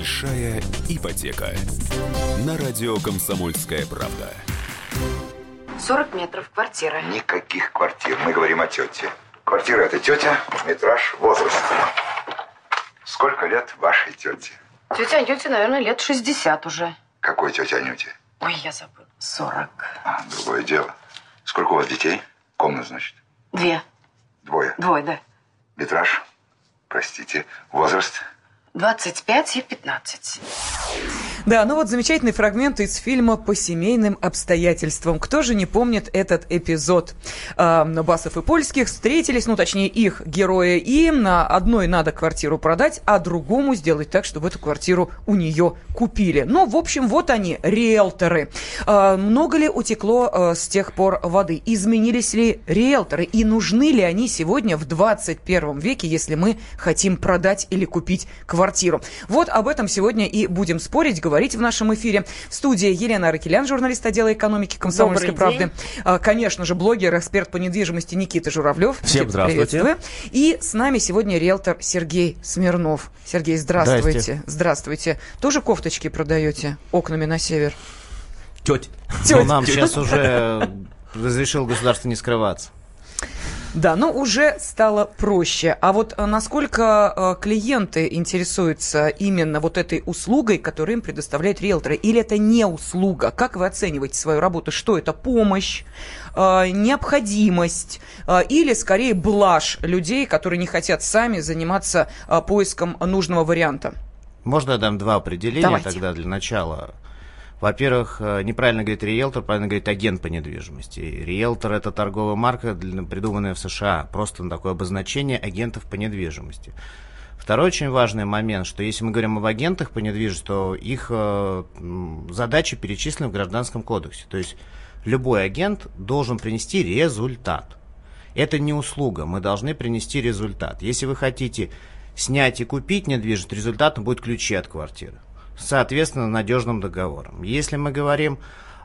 Большая ипотека. На радио «Комсомольская правда». 40 метров, квартира. Никаких квартир. Мы говорим о тете. Квартира это тетя, метраж, возраст. Сколько лет вашей тете? Тетя Анюте, наверное, лет 60 уже. Какой тете Анюте? Ой, я забыла. 40. А, другое дело. Сколько у вас детей? Комнат, значит? Две. Двое. Двое, да. Метраж? Простите. Возраст? 25 и 15. Да, ну вот замечательный фрагмент из фильма «По семейным обстоятельствам». Кто же не помнит этот эпизод? А, Басов и Польских встретились, ну точнее их герои, и на одной надо квартиру продать, а другому сделать так, чтобы эту квартиру у нее купили. Ну, в общем, вот они, риэлторы. А, много ли утекло а, с тех пор воды? Изменились ли риэлторы? И нужны ли они сегодня в 21 веке, если мы хотим продать или купить квартиру? Вот об этом сегодня и будем спорить, говорить в нашем эфире. В студии Елена Аракелян, журналист отдела экономики «Комсомольской правды». А, Конечно же, блогер, эксперт по недвижимости Никита Журавлев. Всем здравствуйте. Приветствую. И с нами сегодня риэлтор Сергей Смирнов. Сергей, здравствуйте. Здрасте. Здравствуйте. Тоже кофточки продаете окнами на север? Теть. Ну, нам сейчас уже разрешил государство не скрываться. Да, но уже стало проще. А вот э, насколько э, клиенты интересуются именно вот этой услугой, которую им предоставляют риэлторы? Или это не услуга? Как вы оцениваете свою работу? Что это? Помощь? э, необходимость или скорее блажь людей, которые не хотят сами заниматься поиском нужного варианта? Можно я дам два определения Давайте. тогда для начала? Во-первых, э, неправильно говорит риэлтор, правильно говорит агент по недвижимости. Риэлтор – это торговая марка, придуманная в США, просто на такое обозначение агентов по недвижимости. Второй очень важный момент, что если мы говорим об агентах по недвижимости, то их э, задачи перечислены в Гражданском кодексе. То есть любой агент должен принести результат. Это не услуга, мы должны принести результат. Если вы хотите снять и купить недвижимость, результатом будут ключи от квартиры. Соответственно, надежным договором. Если мы говорим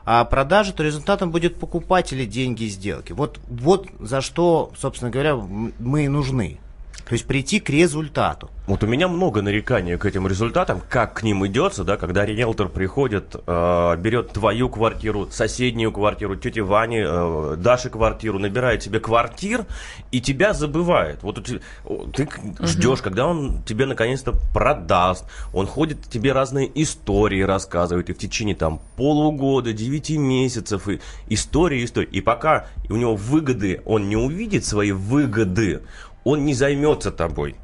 о продаже, то результатом будет покупатель и деньги сделки. Вот, вот за что, собственно говоря, мы и нужны. То есть прийти к результату. Вот у меня много нареканий к этим результатам, как к ним идется, да, когда риэлтор приходит, э, берет твою квартиру, соседнюю квартиру, тети Вани, э, Даши квартиру, набирает себе квартир и тебя забывает. Вот ты к- ждешь, когда он тебе наконец-то продаст, он ходит тебе разные истории рассказывает, и в течение там полугода, девяти месяцев, и истории, истории. И пока у него выгоды, он не увидит свои выгоды, он не займется тобой.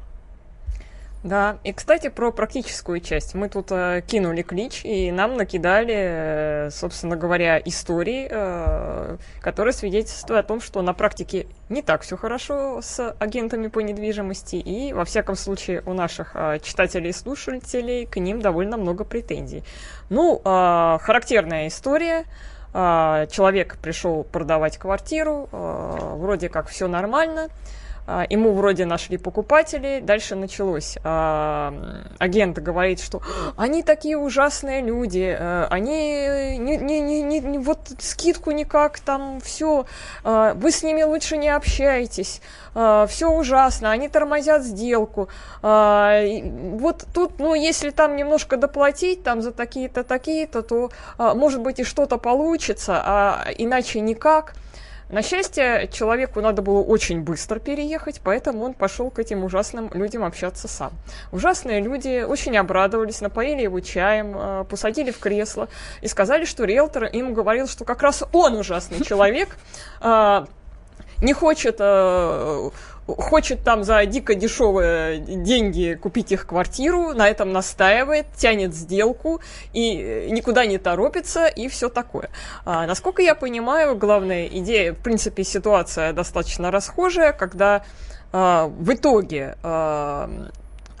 Да, и, кстати, про практическую часть. Мы тут э, кинули клич, и нам накидали, э, собственно говоря, истории, э, которые свидетельствуют о том, что на практике не так все хорошо с агентами по недвижимости, и, во всяком случае, у наших э, читателей и слушателей к ним довольно много претензий. Ну, э, характерная история. Э, Человек пришел продавать квартиру, э, вроде как все нормально, Ему вроде нашли покупатели, дальше началось. А, Агент говорит, что они такие ужасные люди, э, они не, не, не, не- вот скидку никак, там все, вы с ними лучше не общайтесь, все ужасно, они тормозят сделку. А, Вот тут, ну, если там немножко доплатить, там за такие-то, такие-то, то, а, может быть, и что-то получится, а иначе никак. На счастье, человеку надо было очень быстро переехать, поэтому он пошел к этим ужасным людям общаться сам. Ужасные люди очень обрадовались, напоили его чаем, э, посадили в кресло и сказали, что риэлтор им говорил, что как раз он ужасный человек, э, не хочет, э, хочет там за дико дешевые деньги купить их квартиру, на этом настаивает, тянет сделку и э, никуда не торопится и все такое. А, насколько я понимаю, главная идея, в принципе, ситуация достаточно расхожая, когда а, в итоге а,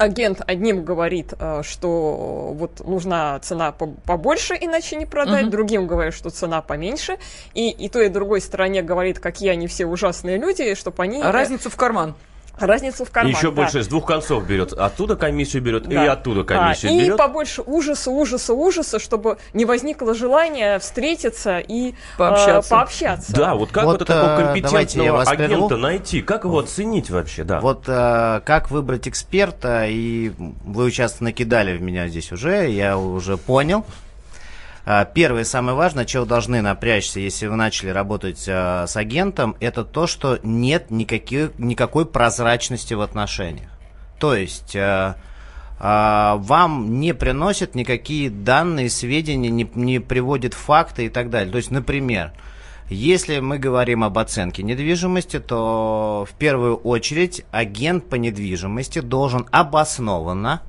агент одним говорит, э, что вот нужна цена по- побольше, иначе не продать, Мгм. другим говорит, что цена поменьше, и, и той, и другой стороне говорит, какие они все ужасные люди, чтобы они... А разницу в карман. Разницу в карман. Еще да. больше с двух концов берет. Оттуда комиссию берет и Да. оттуда А, комиссию и берет. побольше ужаса, ужаса, ужаса, чтобы не возникло желания встретиться и Пообщаться. э, пообщаться. Да, вот как Вот, вот, такого э, компетентного агента прерву. найти? Как его оценить вообще, да? Вот э, как выбрать эксперта, и вы сейчас накидали в меня здесь уже, я уже понял. А, Первое, самое важное, чего должны напрячься, если вы начали работать э, с агентом, это то, что нет никаких, никакой прозрачности в отношениях. То есть а, вам не приносят никакие данные, сведения, не, не приводят факты и так далее. То есть, например, если мы говорим об оценке недвижимости, то в первую очередь агент по недвижимости должен обоснованно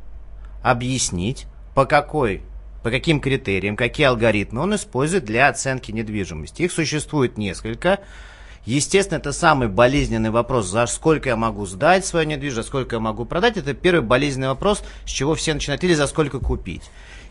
объяснить, по какой по каким критериям, какие алгоритмы он использует для оценки недвижимости. Их существует несколько. Естественно, это самый болезненный вопрос, за сколько я могу сдать свою недвижимость, за сколько я могу продать. Это первый болезненный вопрос, с чего все начинают, или за сколько купить.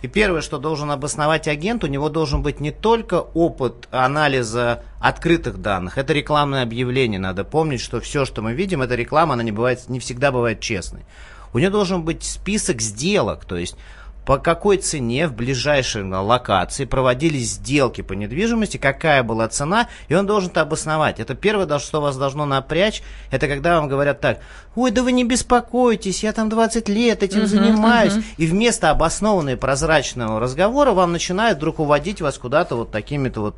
И первое, что должен обосновать агент, у него должен быть не только опыт анализа открытых данных, это рекламное объявление. Надо помнить, что все, что мы видим, это реклама, она не, бывает, не всегда бывает честной. У него должен быть список сделок, то есть по какой цене в ближайшей локации проводились сделки по недвижимости, какая была цена, и он должен это обосновать. Это первое, что вас должно напрячь, это когда вам говорят так, ой, да вы не беспокойтесь, я там 20 лет этим занимаюсь. И вместо обоснованного и прозрачного разговора вам начинают вдруг уводить вас куда-то вот такими-то вот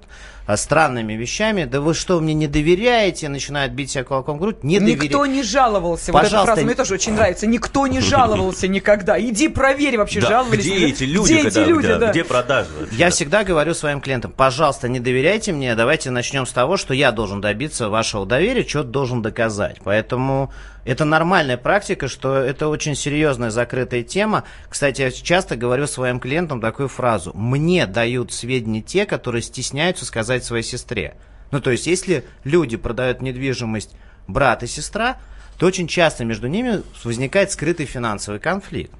а, странными вещами. Да вы что, мне не доверяете? Начинают бить себя кулаком в грудь. Не Никто доверяете. не жаловался. Вот эта Пожалуйста, фраза мне не- тоже очень нравится. Никто не жаловался никогда. Иди проверь, вообще Да, где эти люди, Где когда- эти люди, да, да. где продажи? вообще? Я всегда говорю своим клиентам, пожалуйста, не доверяйте мне, давайте начнем с того, что я должен добиться вашего доверия, что-то должен доказать. Поэтому это нормальная практика, что это очень серьезная закрытая тема. Кстати, я часто говорю своим клиентам такую фразу. Мне дают сведения те, которые стесняются сказать своей сестре. Ну, то есть, если люди продают недвижимость брат и сестра, то очень часто между ними возникает скрытый финансовый конфликт.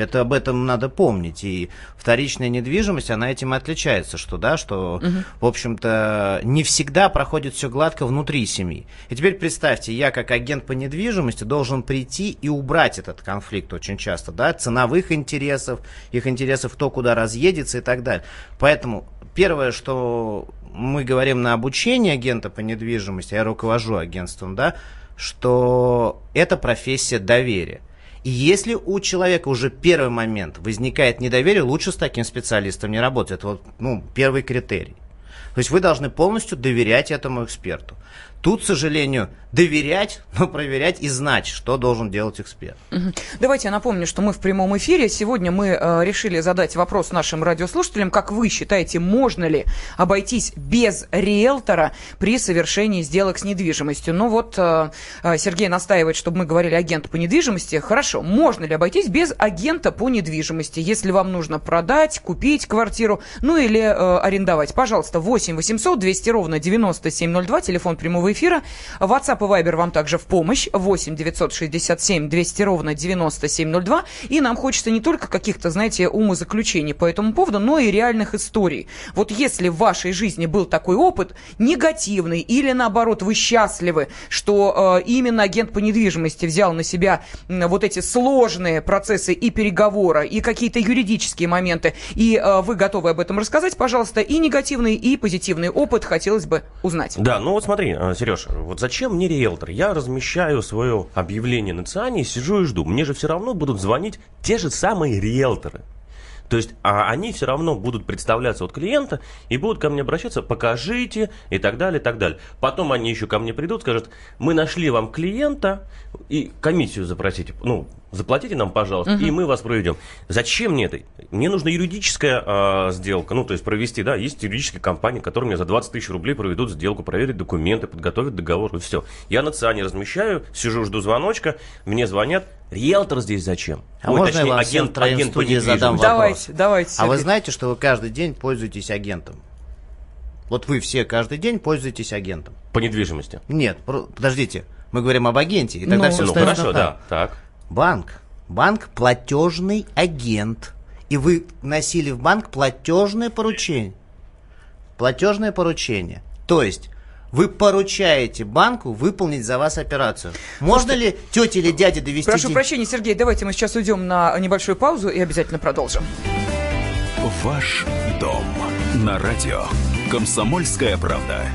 Это об этом надо помнить. И вторичная недвижимость, она этим и отличается, что, да, что, в общем-то, не всегда проходит все гладко внутри семьи. И теперь представьте, я как агент по недвижимости должен прийти и убрать этот конфликт очень часто, да, ценовых интересов, их интересов, кто куда разъедется и так далее. Поэтому первое, что мы говорим на обучении агента по недвижимости, я руковожу агентством, да, что это профессия доверия. И если у человека уже первый момент возникает недоверие, лучше с таким специалистом не работать. Это вот, ну, первый критерий. То есть вы должны полностью доверять этому эксперту. Тут, к сожалению, доверять, но проверять и знать, что должен делать эксперт. Давайте я напомню, что мы в прямом эфире. Сегодня мы э, решили задать вопрос нашим радиослушателям. Как вы считаете, можно ли обойтись без риэлтора при совершении сделок с недвижимостью? Ну вот э, э, Сергей настаивает, чтобы мы говорили агент по недвижимости. Хорошо, можно ли обойтись без агента по недвижимости, если вам нужно продать, купить квартиру, ну или э, арендовать? Пожалуйста, 8 800 200 ровно 9702, телефон прямого эфира. WhatsApp и Viber вам также в помощь. 8 967 200 ровно 9702. И нам хочется не только каких-то, знаете, умозаключений по этому поводу, но и реальных историй. Вот если в вашей жизни был такой опыт, негативный, или наоборот, вы счастливы, что э, именно агент по недвижимости взял на себя м, вот эти сложные процессы и переговора, и какие-то юридические моменты, и э, вы готовы об этом рассказать, пожалуйста, и негативный, и позитивный опыт хотелось бы узнать. Да, ну вот смотри, Сереж, вот зачем мне риэлтор? Я размещаю свое объявление на ЦИАНе сижу и жду. Мне же все равно будут звонить те же самые риэлторы. То есть а они все равно будут представляться от клиента и будут ко мне обращаться, покажите и так далее, и так далее. Потом они еще ко мне придут, скажут, мы нашли вам клиента и комиссию запросите, ну, заплатите нам, пожалуйста, и мы вас проведем. Зачем мне это? Мне нужна юридическая а, сделка, ну, то есть провести, да, есть юридические компании, которые мне за 20 тысяч рублей проведут сделку, проверят документы, подготовят договор, и все. Я на ЦИАНе размещаю, сижу, жду звоночка, мне звонят, риэлтор здесь зачем? А можно я вам всем троим в агент по студии задам вопрос? Давайте, давайте. А вы знаете, что вы каждый день пользуетесь агентом? Вот вы все каждый день пользуетесь агентом. По недвижимости. Нет, подождите, мы говорим об агенте, и тогда Ну, все Ну, хорошо, так. да, так. Банк. Банк платежный агент. И вы носили в банк платежное поручение. Платежное поручение. То есть Вы поручаете банку выполнить за вас операцию. Можно ли тете или дяде довести Прошу деньги? прощения, Сергей, давайте мы сейчас уйдем на небольшую паузу и обязательно продолжим. Ваш дом на радио. Комсомольская правда.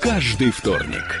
Каждый вторник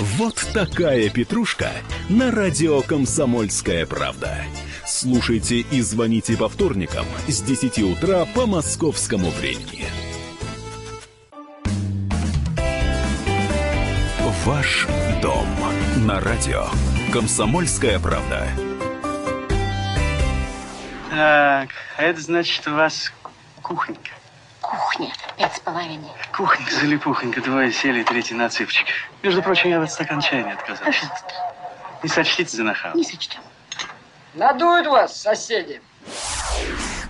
Вот такая петрушка на радио «Комсомольская правда». Слушайте и звоните по вторникам с 10 утра по московскому времени. Ваш дом на радио «Комсомольская правда». Так, а это значит у вас кухонька. Кухня, пять с половиной. Кухонька, залипухонька, двое сели, третий на цыпочек. Между прочим, я в стакан чая не отказался. Пожалуйста, Не сочтите за нахал. не сочтем. Надуют вас, соседи.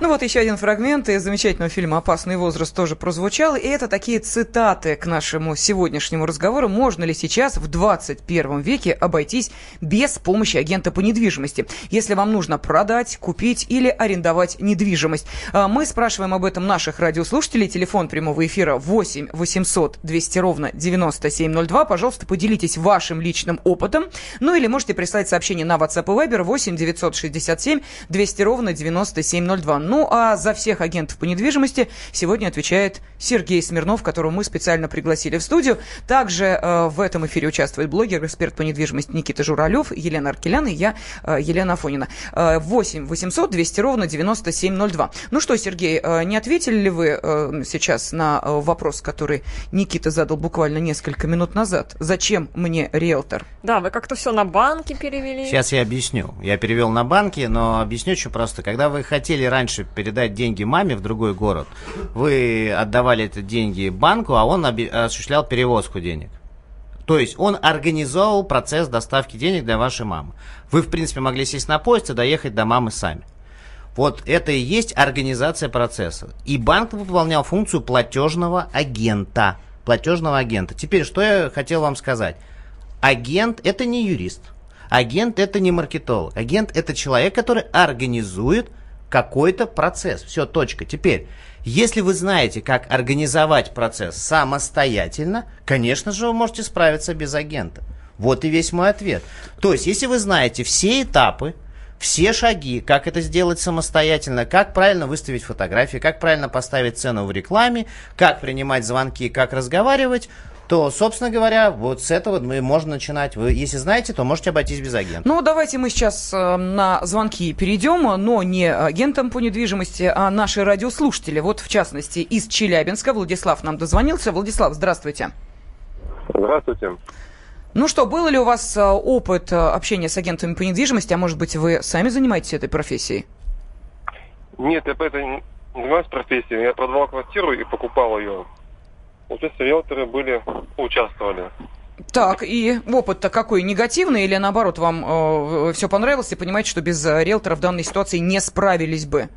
Ну вот еще один фрагмент из замечательного фильма «Опасный возраст» тоже прозвучал. И это такие цитаты к нашему сегодняшнему разговору. Можно ли сейчас в 21 веке обойтись без помощи агента по недвижимости? Если вам нужно продать, купить или арендовать недвижимость. А, Мы спрашиваем об этом наших радиослушателей. Телефон прямого эфира 8 800 200 ровно 9702. Пожалуйста, поделитесь вашим личным опытом. Ну или можете прислать сообщение на WhatsApp и Viber 8 967 200 ровно 9702. Ну, а за всех агентов по недвижимости сегодня отвечает Сергей Смирнов, которого мы специально пригласили в студию. Также э, в этом эфире участвует блогер, эксперт по недвижимости Никита Журалев, Елена Аркелян и я, э, Елена Афонина. Э, 8 800 200 ровно 9702. Ну что, Сергей, э, не ответили ли вы э, сейчас на э, вопрос, который Никита задал буквально несколько минут назад? Зачем мне риэлтор? Да, вы как-то все на банки перевели. Сейчас я объясню. Я перевел на банки, но объясню очень просто. Когда вы хотели раньше передать деньги маме в другой город, вы отдавали эти деньги банку, а он осуществлял перевозку денег. То есть он организовал процесс доставки денег для вашей мамы. Вы, в принципе, могли сесть на поезд и доехать до мамы сами. Вот это и есть организация процесса. И банк выполнял функцию платежного агента. Платежного агента. Теперь, что я хотел вам сказать. Агент это не юрист. Агент это не маркетолог. Агент это человек, который организует какой-то процесс. Все, точка. Теперь, если вы знаете, как организовать процесс самостоятельно, конечно же, вы можете справиться без агента. Вот и весь мой ответ. То есть, если вы знаете все этапы, все шаги, как это сделать самостоятельно, как правильно выставить фотографии, как правильно поставить цену в рекламе, как принимать звонки, как разговаривать, то, собственно говоря, вот с этого мы можно начинать. Вы, если знаете, то можете обойтись без агента. Ну, давайте мы сейчас э, на звонки перейдем, но не агентам по недвижимости, а наши радиослушатели. Вот, в частности, из Челябинска Владислав нам дозвонился. Владислав, здравствуйте. Здравствуйте. Ну что, был ли у вас э, опыт э, общения с агентами по недвижимости, а может быть, вы сами занимаетесь этой профессией? Нет, я по этой не занимаюсь профессией. Я продавал квартиру и покупал ее. Получается, риэлторы были, участвовали. Так, и опыт-то какой? Негативный или наоборот вам э, все понравилось и понимаете, что без э, риэлтора в данной ситуации не справились бы?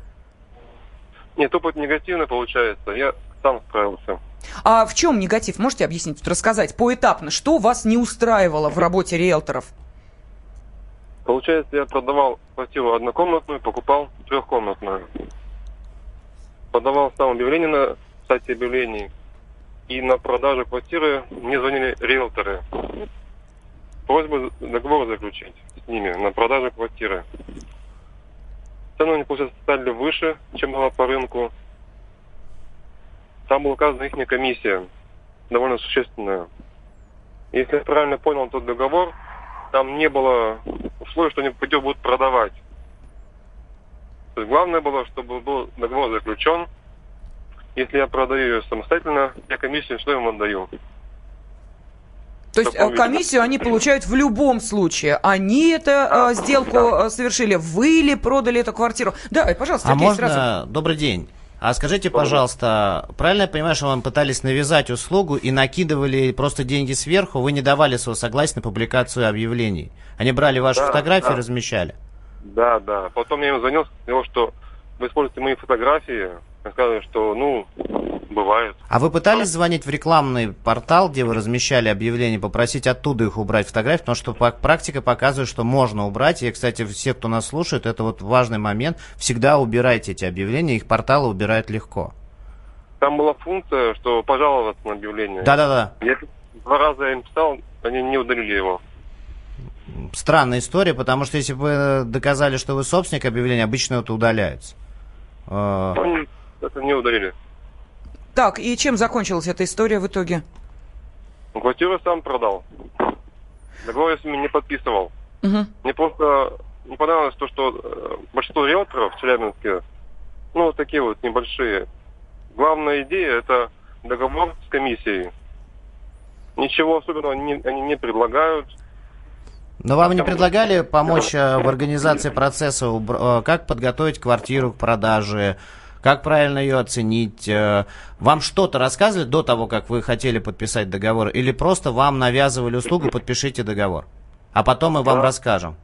Нет, опыт негативный получается. Я сам справился. А в чем негатив? Можете объяснить, рассказать поэтапно, что вас не устраивало в работе риэлторов? Получается, я продавал квартиру однокомнатную, покупал трехкомнатную. Подавал сам объявление на сайте объявлений. И на продажу квартиры мне звонили риэлторы. Просьба договор заключить с ними на продажу квартиры. Цены они, получается, стали выше, чем была по рынку. Там была указана их комиссия, довольно существенная. Если я правильно понял тот договор, там не было условий, что они пойдем будут продавать. То есть главное было, чтобы был договор заключен. Если я продаю ее самостоятельно, я комиссию что им отдаю. То есть э, комиссию они получают в любом случае. Они это э, сделку э, совершили. Вы ли продали эту квартиру? Да, пожалуйста, а Сергей, можно, сразу. добрый день. А скажите, пожалуйста, правильно я понимаю, что вам пытались навязать услугу и накидывали просто деньги сверху, вы не давали своего согласия на публикацию объявлений? Они брали ваши Да, фотографии да. и размещали? Да, да. Потом я им звонил, сказал, что вы используете мои фотографии. Они сказали, что, ну, бывает. А вы пытались звонить в рекламный портал, где вы размещали объявления, попросить оттуда их убрать фотографии? Потому что практика показывает, что можно убрать. И, кстати, все, кто нас слушает, это вот важный момент. Всегда убирайте эти объявления, их порталы убирают легко. Там была функция, что пожаловаться на объявление. Да-да-да. Я два раза им писал, они не удалили его. Странная история, потому что если бы вы доказали, что вы собственник объявления, обычно это удаляется. Это не удалили. Так, и чем закончилась эта история в итоге? Ну, Квартиру сам продал. Договор я с ними не подписывал. Мгм. Мне просто не понравилось то, что э, большинство риэлторов в Челябинске, ну, вот такие вот небольшие. Главная идея – это договор с комиссией. Ничего особенного они, они не предлагают. Но вам не предлагали помочь э, в организации процесса, э, как подготовить квартиру к продаже, как правильно ее оценить? э, Вам что-то рассказывали до того, как вы хотели подписать договор, или просто вам навязывали услугу, подпишите договор? А потом мы вам расскажем.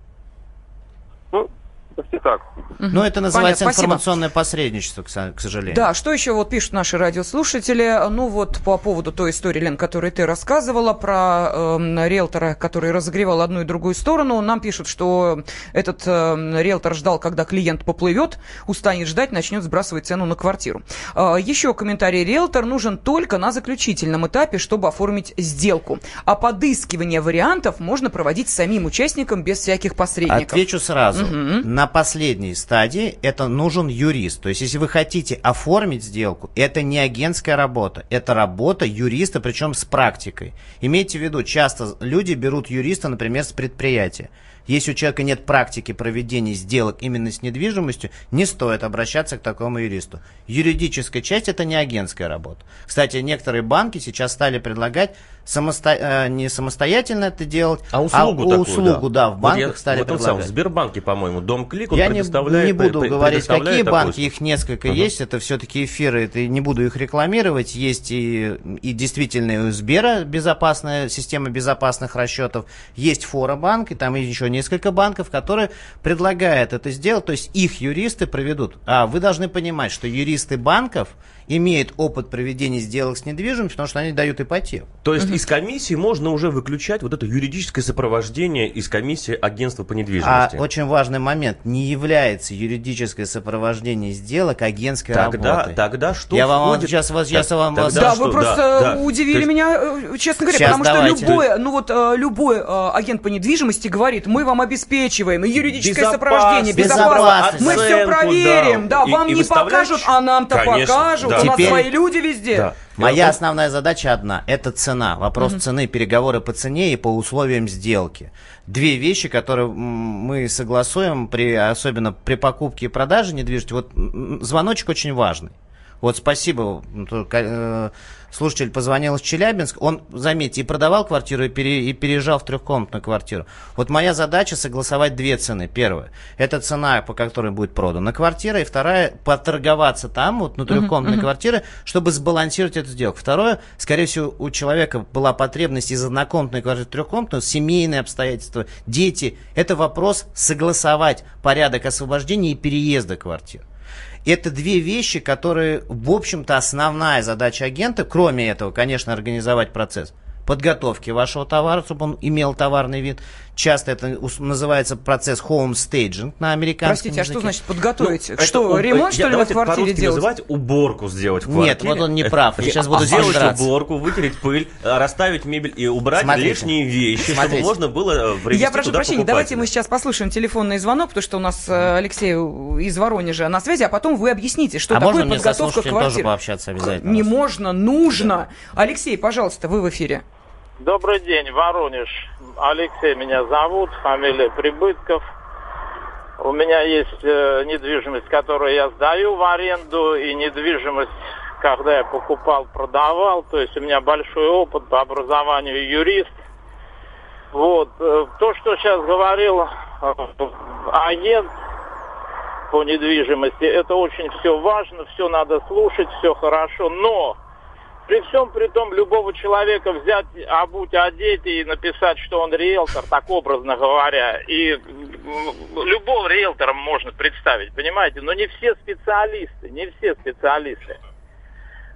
Почти так. Ну, это называется Понятно, спасибо. информационное посредничество, к со- к сожалению. Да, что еще вот пишут наши радиослушатели? Ну вот по поводу той истории, Лен, которую ты рассказывала про эм, риэлтора, который разогревал одну и другую сторону. Нам пишут, что этот эм, риэлтор ждал, когда клиент поплывет, устанет ждать, начнет сбрасывать цену на квартиру. Э, еще комментарий. Риэлтор нужен только на заключительном этапе, чтобы оформить сделку. А подыскивание вариантов можно проводить самим участникам без всяких посредников. Отвечу сразу. Мгм. На последней стадии это нужен юрист. То есть, если вы хотите оформить сделку, это не агентская работа, это работа юриста, причем с практикой. Имейте в виду, часто люди берут юриста, например, с предприятия. Если у человека нет практики проведения сделок именно с недвижимостью, не стоит обращаться к такому юристу. Юридическая часть это не агентская работа. Кстати, некоторые банки сейчас стали предлагать самосто- э, не самостоятельно это делать, А услугу такую, услугу, да, в Вот банках я- стали вот он сам, предлагать. в Сбербанке, по-моему, Дом Клик, он Я не, предоставляет... не буду пре- говорить, какие банки, их несколько Мгм. есть, это все-таки эфиры, это не буду их рекламировать, есть и, и действительно у Сбера безопасная система безопасных расчетов, есть Форобанк, и там еще несколько банков, которые предлагают это сделать, то есть их юристы проведут. А вы должны понимать, что юристы банков имеют опыт проведения сделок с недвижимостью, потому что они дают ипотеку. То есть из комиссии можно уже выключать вот это юридическое сопровождение из комиссии агентства по А недвижимости. очень важный момент, не является юридическое сопровождение сделок агентской Тогда- работой. тогда что Я вам входит- сейчас вас, я Так, вам вас- Да, вы просто э, удивили То есть- меня, э, честно говоря, Сейчас потому что давайте. любой, ну вот э, любой э, агент по недвижимости говорит, мы вам обеспечиваем юридическое сопровождение, безопасность, Безопасность. мы все проверим, да, да. И- вам и не покажут, а нам-то покажут, да. У нас Теперь- свои люди везде. Да. Моя основная задача одна – это цена. Вопрос цены, переговоры по цене и по условиям сделки. Две вещи, которые м, мы согласуем, при, особенно при покупке и продаже недвижимости. Вот м, звоночек очень важный. Вот спасибо. э, Слушатель позвонил из Челябинска. Он, заметьте, и продавал квартиру, и, пере- и переезжал в трехкомнатную квартиру. Вот моя задача согласовать две цены. Первая – это цена, по которой будет продана квартира. И вторая – поторговаться там, вот на трехкомнатной мгм. квартире, чтобы сбалансировать эту сделку. Второе – скорее всего, у человека была потребность из однокомнатной квартиры в трехкомнатную, семейные обстоятельства, дети. Это вопрос согласовать порядок освобождения и переезда квартир. Это две вещи, которые, в общем-то, основная задача агента, кроме этого, конечно, организовать процесс подготовки вашего товара, чтобы он имел товарный вид. Часто это называется процесс home staging на американском Простите, а что языке. значит подготовить? Ну, это что, у- ремонт, я- что ли, в квартире делать? называть уборку сделать в Нет, квартире. вот он не прав. Я сейчас буду сделать драться. уборку, вытереть пыль, э, расставить мебель и убрать Смотрите. лишние вещи, Смотрите. чтобы можно было э, привезти Я прошу прощения, давайте мы сейчас послушаем телефонный звонок, потому что у нас э, Алексей из Воронежа на связи, а потом вы объясните, что а такое подготовка слушателем тоже квартиры. пообщаться обязательно? Не можно, нужно. Алексей, пожалуйста, вы в эфире. Добрый день, Воронеж. Алексей меня зовут, фамилия Прибытков. У меня есть э, недвижимость, которую я сдаю в аренду, и недвижимость, когда я покупал, продавал. То есть у меня большой опыт по образованию юрист. Вот. э, То, что сейчас говорил э, агент, по недвижимости. Это очень все важно, все надо слушать, все хорошо. Но при всем при том любого человека взять, обуть, одеть и написать, что он риэлтор, так образно говоря, и любого риэлтора можно представить, понимаете? Но не все специалисты, не все специалисты.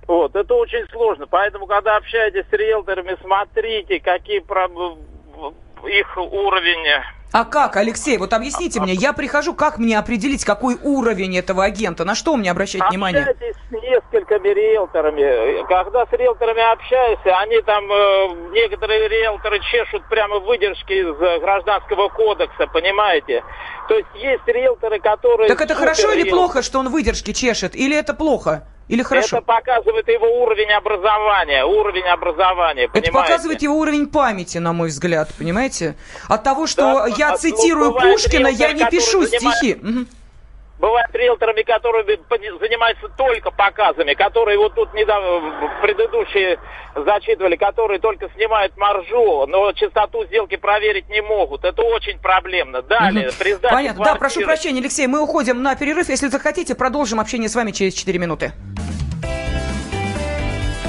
Вот, это очень сложно. Поэтому, когда общаетесь с риэлторами, смотрите, какие их уровень а как, Алексей, вот объясните мне, я прихожу, как мне определить, какой уровень этого агента, на что мне обращать внимание? Общайтесь с несколькими риэлторами. Когда с риэлторами общаешься, они там, э, некоторые риэлторы чешут прямо выдержки из гражданского кодекса, понимаете? То есть есть риэлторы, которые... Так это хорошо или плохо, что он выдержки чешет, или это плохо? Или хорошо? Это показывает его уровень образования, уровень образования, понимаете? Это показывает его уровень памяти, на мой взгляд, понимаете? От того, что да, я цитирую Пушкина, я не пишу стихи. Угу. Бывают риэлторами, которые занимаются только показами, которые вот тут недавно, предыдущие зачитывали, которые только снимают маржу, но частоту сделки проверить не могут. Это очень проблемно. Далее, угу. при Понятно. Квартиры... Да, прошу прощения, Алексей, мы уходим на перерыв. Если захотите, продолжим общение с вами через 4 минуты.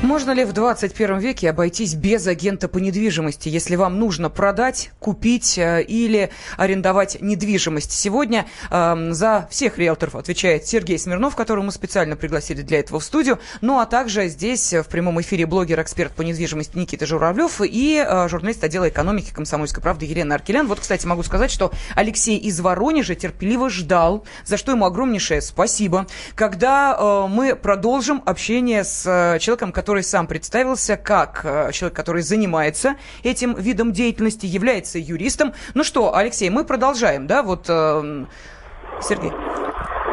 Можно ли в 21 веке обойтись без агента по недвижимости, если вам нужно продать, купить э, или арендовать недвижимость? Сегодня э, за всех риэлторов отвечает Сергей Смирнов, которого мы специально пригласили для этого в студию. Ну а также здесь в прямом эфире блогер-эксперт по недвижимости Никита Журавлев и э, журналист отдела экономики комсомольской правды Елена Аркелян. Вот, кстати, могу сказать, что Алексей из Воронежа терпеливо ждал, за что ему огромнейшее спасибо, когда э, мы продолжим общение с э, человеком, который который сам представился как э, человек, который занимается этим видом деятельности, является юристом. Ну что, Алексей, мы продолжаем, да? Вот, э, Сергей.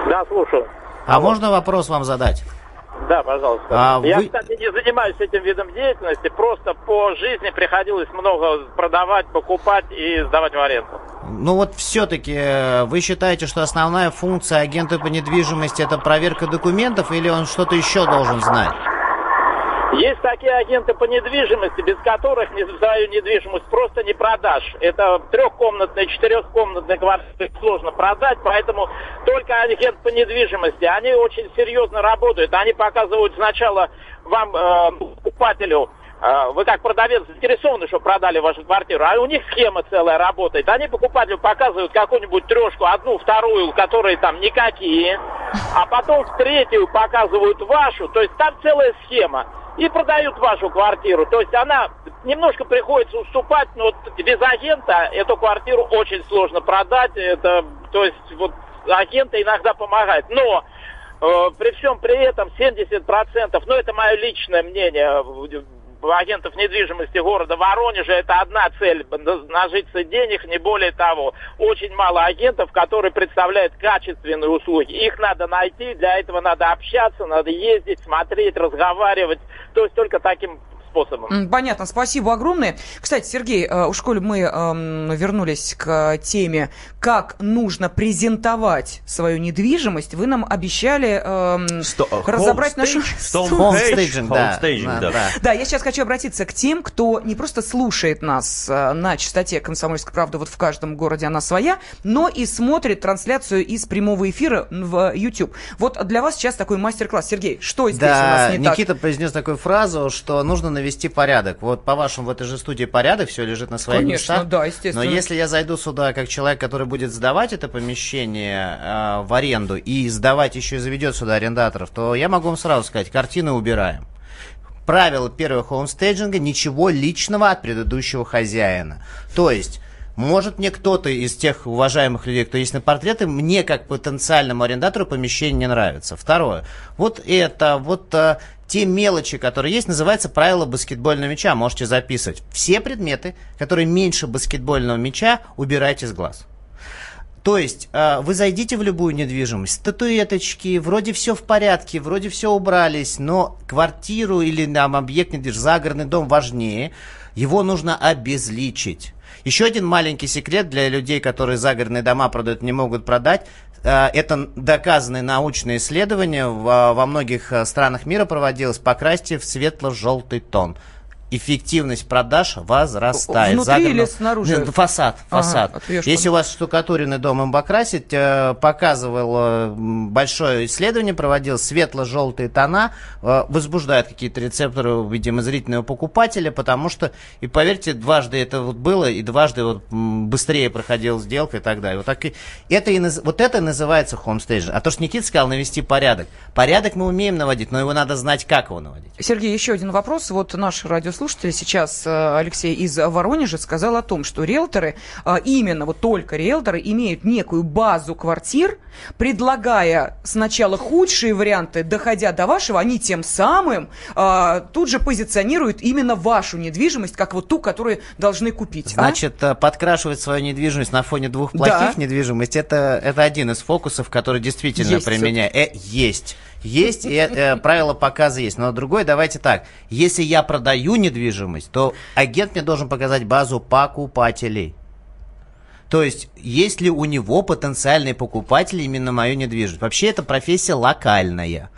Да, слушаю. А Алло. можно вопрос вам задать? Да, пожалуйста. А Я, вы... кстати, не занимаюсь этим видом деятельности, просто по жизни приходилось много продавать, покупать и сдавать в аренду. Ну вот все-таки э, вы считаете, что основная функция агента по недвижимости это проверка документов или он что-то еще должен знать? Есть такие агенты по недвижимости, без которых свою недвижимость просто не продашь. Это трехкомнатные, четырехкомнатные квартиры сложно продать, поэтому только агент по недвижимости, они очень серьезно работают. Они показывают сначала вам, э, покупателю, вы как продавец заинтересованы, что продали вашу квартиру, а у них схема целая работает. Они покупателю показывают какую-нибудь трешку, одну, вторую, которые там никакие, а потом в третью показывают вашу, то есть там целая схема и продают вашу квартиру. То есть она немножко приходится уступать, но без агента эту квартиру очень сложно продать. Это, то есть вот агенты иногда помогают. Но э, при всем при этом 70%, ну это мое личное мнение, агентов недвижимости города Воронежа это одна цель – нажиться денег, не более того. Очень мало агентов, которые представляют качественные услуги. Их надо найти, для этого надо общаться, надо ездить, смотреть, разговаривать. То есть только таким способом. Понятно, спасибо огромное. Кстати, Сергей, э, у школе мы э, вернулись к теме, как нужно презентовать свою недвижимость. Вы нам обещали э, Сто, разобрать нашу... Homestaging, да. да. Да. да, я сейчас хочу обратиться к тем, кто не просто слушает нас э, на частоте «Комсомольской правды», вот в каждом городе она своя, но и смотрит трансляцию из прямого эфира в YouTube. Вот для вас сейчас такой мастер-класс. Сергей, что здесь да, у нас не Никита так? Никита произнес такую фразу, что нужно навести навести порядок. Вот по-вашему, в этой же студии порядок, все лежит на своих Конечно, местах. да, естественно. Но если я зайду сюда как человек, который будет сдавать это помещение э, в аренду и сдавать еще и заведет сюда арендаторов, то я могу вам сразу сказать, картины убираем. Правило первого хоумстейджинга – ничего личного от предыдущего хозяина. То есть Может мне кто-то из тех уважаемых людей, кто есть на портреты, мне как потенциальному арендатору помещение не нравится. Второе. Вот это, вот а, те мелочи, которые есть, называется правило баскетбольного мяча. Можете записывать. Все предметы, которые меньше баскетбольного мяча, убирайте с глаз. То есть э, вы зайдите в любую недвижимость, статуэточки, вроде все в порядке, вроде все убрались, но квартиру или там объект недвижимости, загородный дом важнее, его нужно обезличить. Еще один маленький секрет для людей, которые загородные дома продают, не могут продать. Э, это доказанное научное исследование во многих э, странах мира проводилось. Покрасьте в светло-желтый тон эффективность продаж возрастает. Внутри Загородно... или снаружи? Нет, фасад, фасад. Ага, Если у вас штукатуренный дом им покрасить, э, показывал большое исследование, проводил светло-желтые тона, э, возбуждают какие-то рецепторы, видимо, зрительного покупателя, потому что, и поверьте, дважды это вот было, и дважды вот быстрее проходила сделка и так далее. Вот, так и, это и, вот это называется homestaging. А то, что Никита сказал, навести порядок. Порядок мы умеем наводить, но его надо знать, как его наводить. Сергей, еще один вопрос. Вот наш радиослушатель слушатель сейчас, э, Алексей из Воронежа, сказал о том, что риэлторы, э, именно вот только риэлторы, имеют некую базу квартир, предлагая сначала худшие варианты, доходя до вашего, они тем самым э, тут же позиционируют именно вашу недвижимость, как вот ту, которую должны купить. А? Значит, а? подкрашивать свою недвижимость на фоне двух плохих да. недвижимостей, это, это один из фокусов, который действительно применяет. Э, есть. Есть, и э, правила показа есть. Но другой, давайте так. Если я продаю недвижимость, то агент мне должен показать базу покупателей. То есть, есть ли у него потенциальные покупатели именно мою недвижимость? Вообще, это профессия локальная.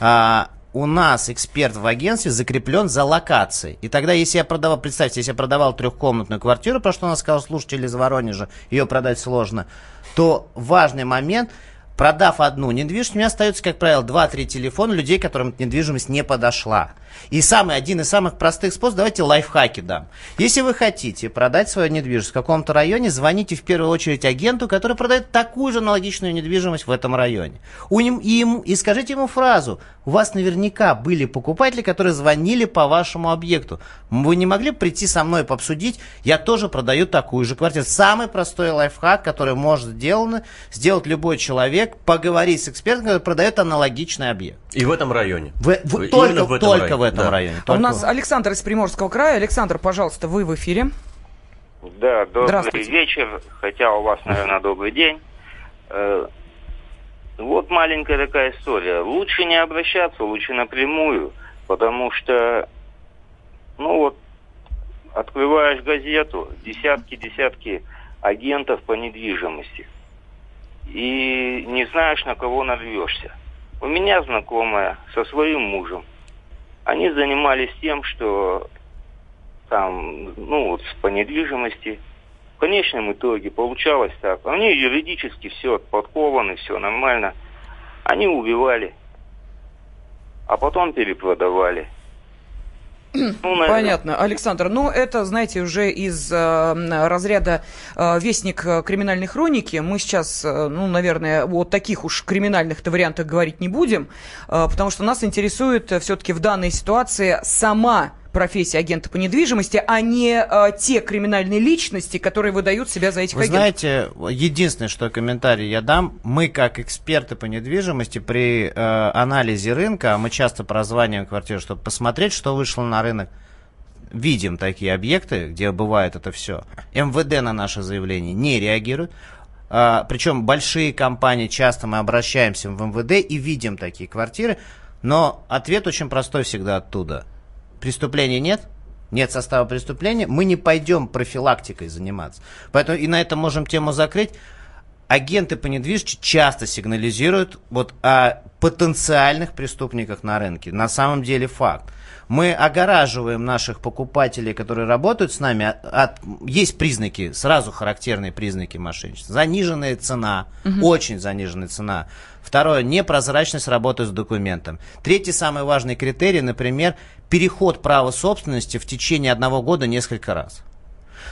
А, у нас эксперт в агентстве закреплен за локацией. И тогда, если я продавал, представьте, если я продавал трехкомнатную квартиру, про что у нас сказал слушатель из Воронежа, ее продать сложно, то важный момент – Продав одну недвижимость, у меня остается, как правило, 2-3 телефона людей, которым эта недвижимость не подошла. И самый, один из самых простых способов, давайте лайфхаки дам. Если вы хотите продать свою недвижимость в каком-то районе, звоните в первую очередь агенту, который продает такую же аналогичную недвижимость в этом районе. У ним, и, ему, и скажите ему фразу. У вас наверняка были покупатели, которые звонили по вашему объекту. Вы не могли прийти со мной пообсудить? Я тоже продаю такую же квартиру. Самый простой лайфхак, который может сделано, сделать любой человек, поговорить с экспертом, который продает аналогичный объект. И в этом районе. В, в, только в этом только районе. в этом да. районе. Только... А у нас Александр из Приморского края. Александр, пожалуйста, вы в эфире. Да, добрый вечер, хотя у вас, наверное, добрый день. Э, вот маленькая такая история. Лучше не обращаться, лучше напрямую, потому что, ну вот, открываешь газету, десятки-десятки агентов по недвижимости, и не знаешь, на кого нарвешься. У меня знакомая со своим мужем. Они занимались тем, что там, ну, вот по недвижимости. В конечном итоге получалось так. Они юридически все подкованы, все нормально. Они убивали, а потом перепродавали. Ну, Понятно, Александр. Ну, это, знаете, уже из э, разряда э, вестник э, криминальной хроники. Мы сейчас, э, ну, наверное, о таких уж криминальных-то вариантах говорить не будем, э, потому что нас интересует э, все-таки в данной ситуации сама профессии агента по недвижимости, а не э, те криминальные личности, которые выдают себя за этих Вы агентов. знаете, единственное, что комментарий я дам, мы как эксперты по недвижимости при э, анализе рынка, а мы часто прозваниваем квартиру, чтобы посмотреть, что вышло на рынок, видим такие объекты, где бывает это все. МВД на наше заявление не реагирует. А, причем большие компании, часто мы обращаемся в МВД и видим такие квартиры, но ответ очень простой всегда оттуда – преступления нет, нет состава преступления, мы не пойдем профилактикой заниматься. Поэтому и на этом можем тему закрыть. Агенты по недвижимости часто сигнализируют вот о потенциальных преступниках на рынке. На самом деле факт. Мы огораживаем наших покупателей, которые работают с нами. От, от, есть признаки, сразу характерные признаки мошенничества. Заниженная цена, угу. очень заниженная цена. Второе, непрозрачность работы с документом. Третий самый важный критерий, например, переход права собственности в течение одного года несколько раз.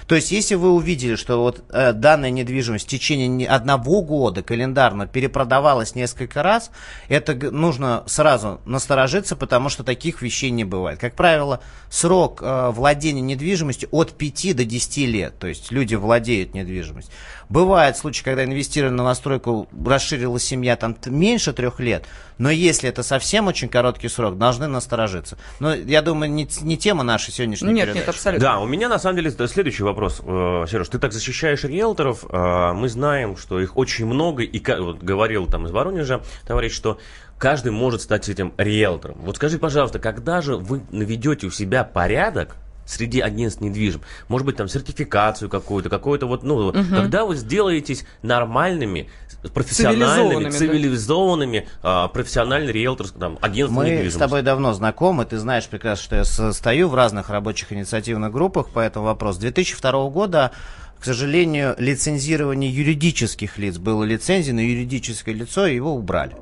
То есть, если вы увидели, что вот э, данная недвижимость в течение не одного года календарно перепродавалась несколько раз, это нужно сразу насторожиться, потому что таких вещей не бывает. Как правило, срок э, владения недвижимостью от 5 до 10 лет. То есть, люди владеют недвижимостью. Бывают случаи, когда инвестировали на новостройку, расширилась семья там меньше трех лет, но если это совсем очень короткий срок, должны насторожиться. Но я думаю, не, не тема нашей сегодняшней Нет, передачи. нет, абсолютно. Да, у меня на самом деле следующий вопрос. Э, Сереж, ты так защищаешь риэлторов. э, Мы знаем, что их очень много. И вот говорил там из Воронежа товарищ, что каждый может стать этим риэлтором. Вот скажи, пожалуйста, когда же вы наведете у себя порядок среди агентств недвижим. Может быть, там сертификацию какую-то, какую-то вот, ну, Мгм. когда вы сделаетесь нормальными, профессиональными, Цивилизованными, да. цивилизованными, а, профессионально риэлторским там, агентством Мы недвижимости. с тобой давно знакомы, ты знаешь прекрасно, что я состою в разных рабочих инициативных группах по этому вопросу. С 2002 года, к сожалению, лицензирование юридических лиц было лицензией на юридическое лицо, и его убрали.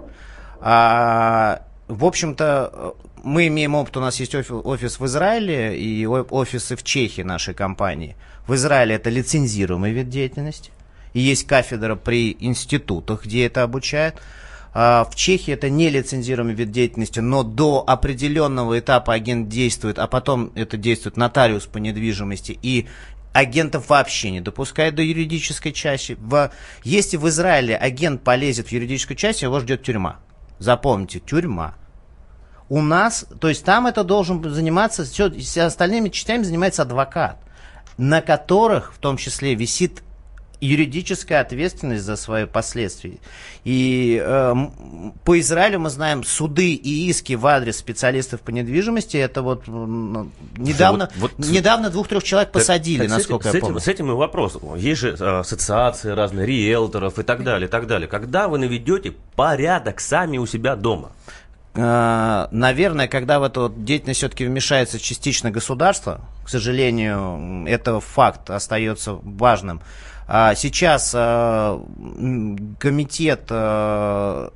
А, в общем-то, мы имеем опыт, у нас есть офи- офис в Израиле и офисы в Чехии нашей компании. В Израиле это лицензируемый вид деятельности. И есть кафедра при институтах, где это обучают. А, В Чехии это не лицензируемый вид деятельности, но до определенного этапа агент действует, а потом это действует нотариус по недвижимости, и агентов вообще не допускает до юридической части. В, если в Израиле агент полезет в юридическую часть, его ждет тюрьма. Запомните, тюрьма. У нас, то есть там это должен заниматься, все, с остальными частями занимается адвокат, на которых в том числе висит юридическая ответственность за свои последствия. И э, по Израилю мы знаем суды и иски в адрес специалистов по недвижимости. Это вот м, недавно, вот- вот- недавно двух-трех человек Так- посадили, так с этим- насколько с я этим, помню. С этим и вопрос. Есть же э, ассоциации разные, риэлторов и так далее, и так далее. Когда вы наведете порядок сами у себя дома? Э, наверное, когда в эту деятельность все-таки вмешается частично государство, к сожалению, это факт остается важным. А Сейчас э, комитет э,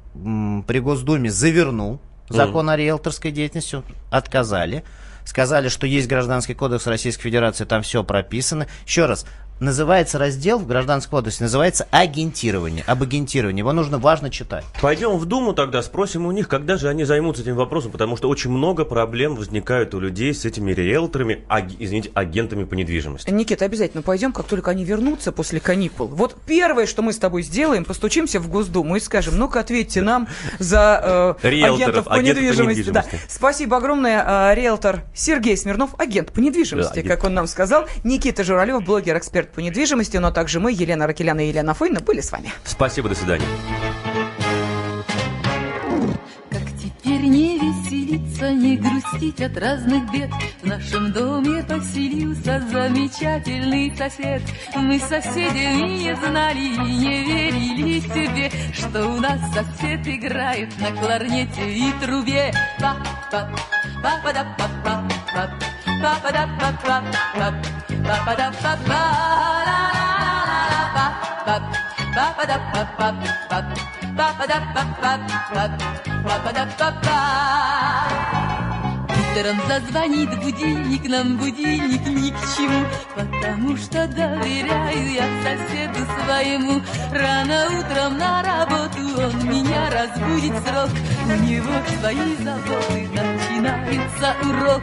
при Госдуме завернул закон о риэлторской деятельности, отказали. Сказали, что есть Гражданский кодекс Российской Федерации, там все прописано. Еще раз, называется раздел в Гражданском кодексе, называется агентирование, об агентировании. Его нужно важно читать. Пойдем в Думу тогда, спросим у них, когда же они займутся этим вопросом, потому что очень много проблем возникают у людей с этими риэлторами, аги- извините, агентами по недвижимости. Никита, обязательно пойдем, как только они вернутся после каникул. Вот первое, что мы с тобой сделаем, постучимся в Госдуму и скажем, ну-ка ответьте нам за э, Риэлторов, агентов по недвижимости. Да. Спасибо огромное. э, риэлтор Сергей Смирнов, агент по недвижимости, Да, агент. как он нам сказал. Никита Журавлев, блогер-эксперт по недвижимости, но также мы, Елена Ракеляна и Елена Фойна, были с вами. Спасибо, до свидания. Теперь не веселиться, не грустить от разных бед. В нашем доме поселился замечательный сосед. Мы с соседями не знали и не верили себе, что у нас сосед играет на кларнете и трубе. па па па па да па па па па па да па па Утром зазвонит будильник, нам будильник ни к чему, потому что доверяю я соседу своему. Рано утром на работу он меня разбудит срок, у него свои заботы, начинается урок.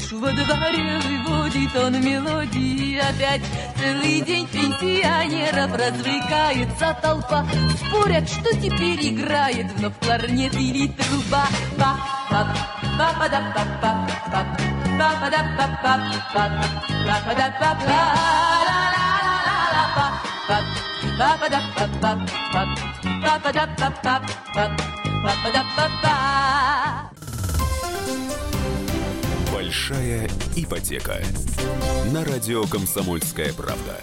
па па да па па па па па да па па ла ла ла ла па па па да па па па па па да па па па Па-па-да-па-па. На работе день проходит, возвращаюсь ровно в пять. Слышу, во дворе выводит он мелодии опять. Целый день пенсионеров развлекается толпа. Спорят, что теперь играет вновь кларнет или труба. Па-па-па-па-па-да-па-па-па. Па-па-да-па-па-па. Па-па-да-па-па. Ла-ла-ла-ла-ла-па. Па-па-да-па-па-па. Большая ипотека. На радио «Комсомольская правда».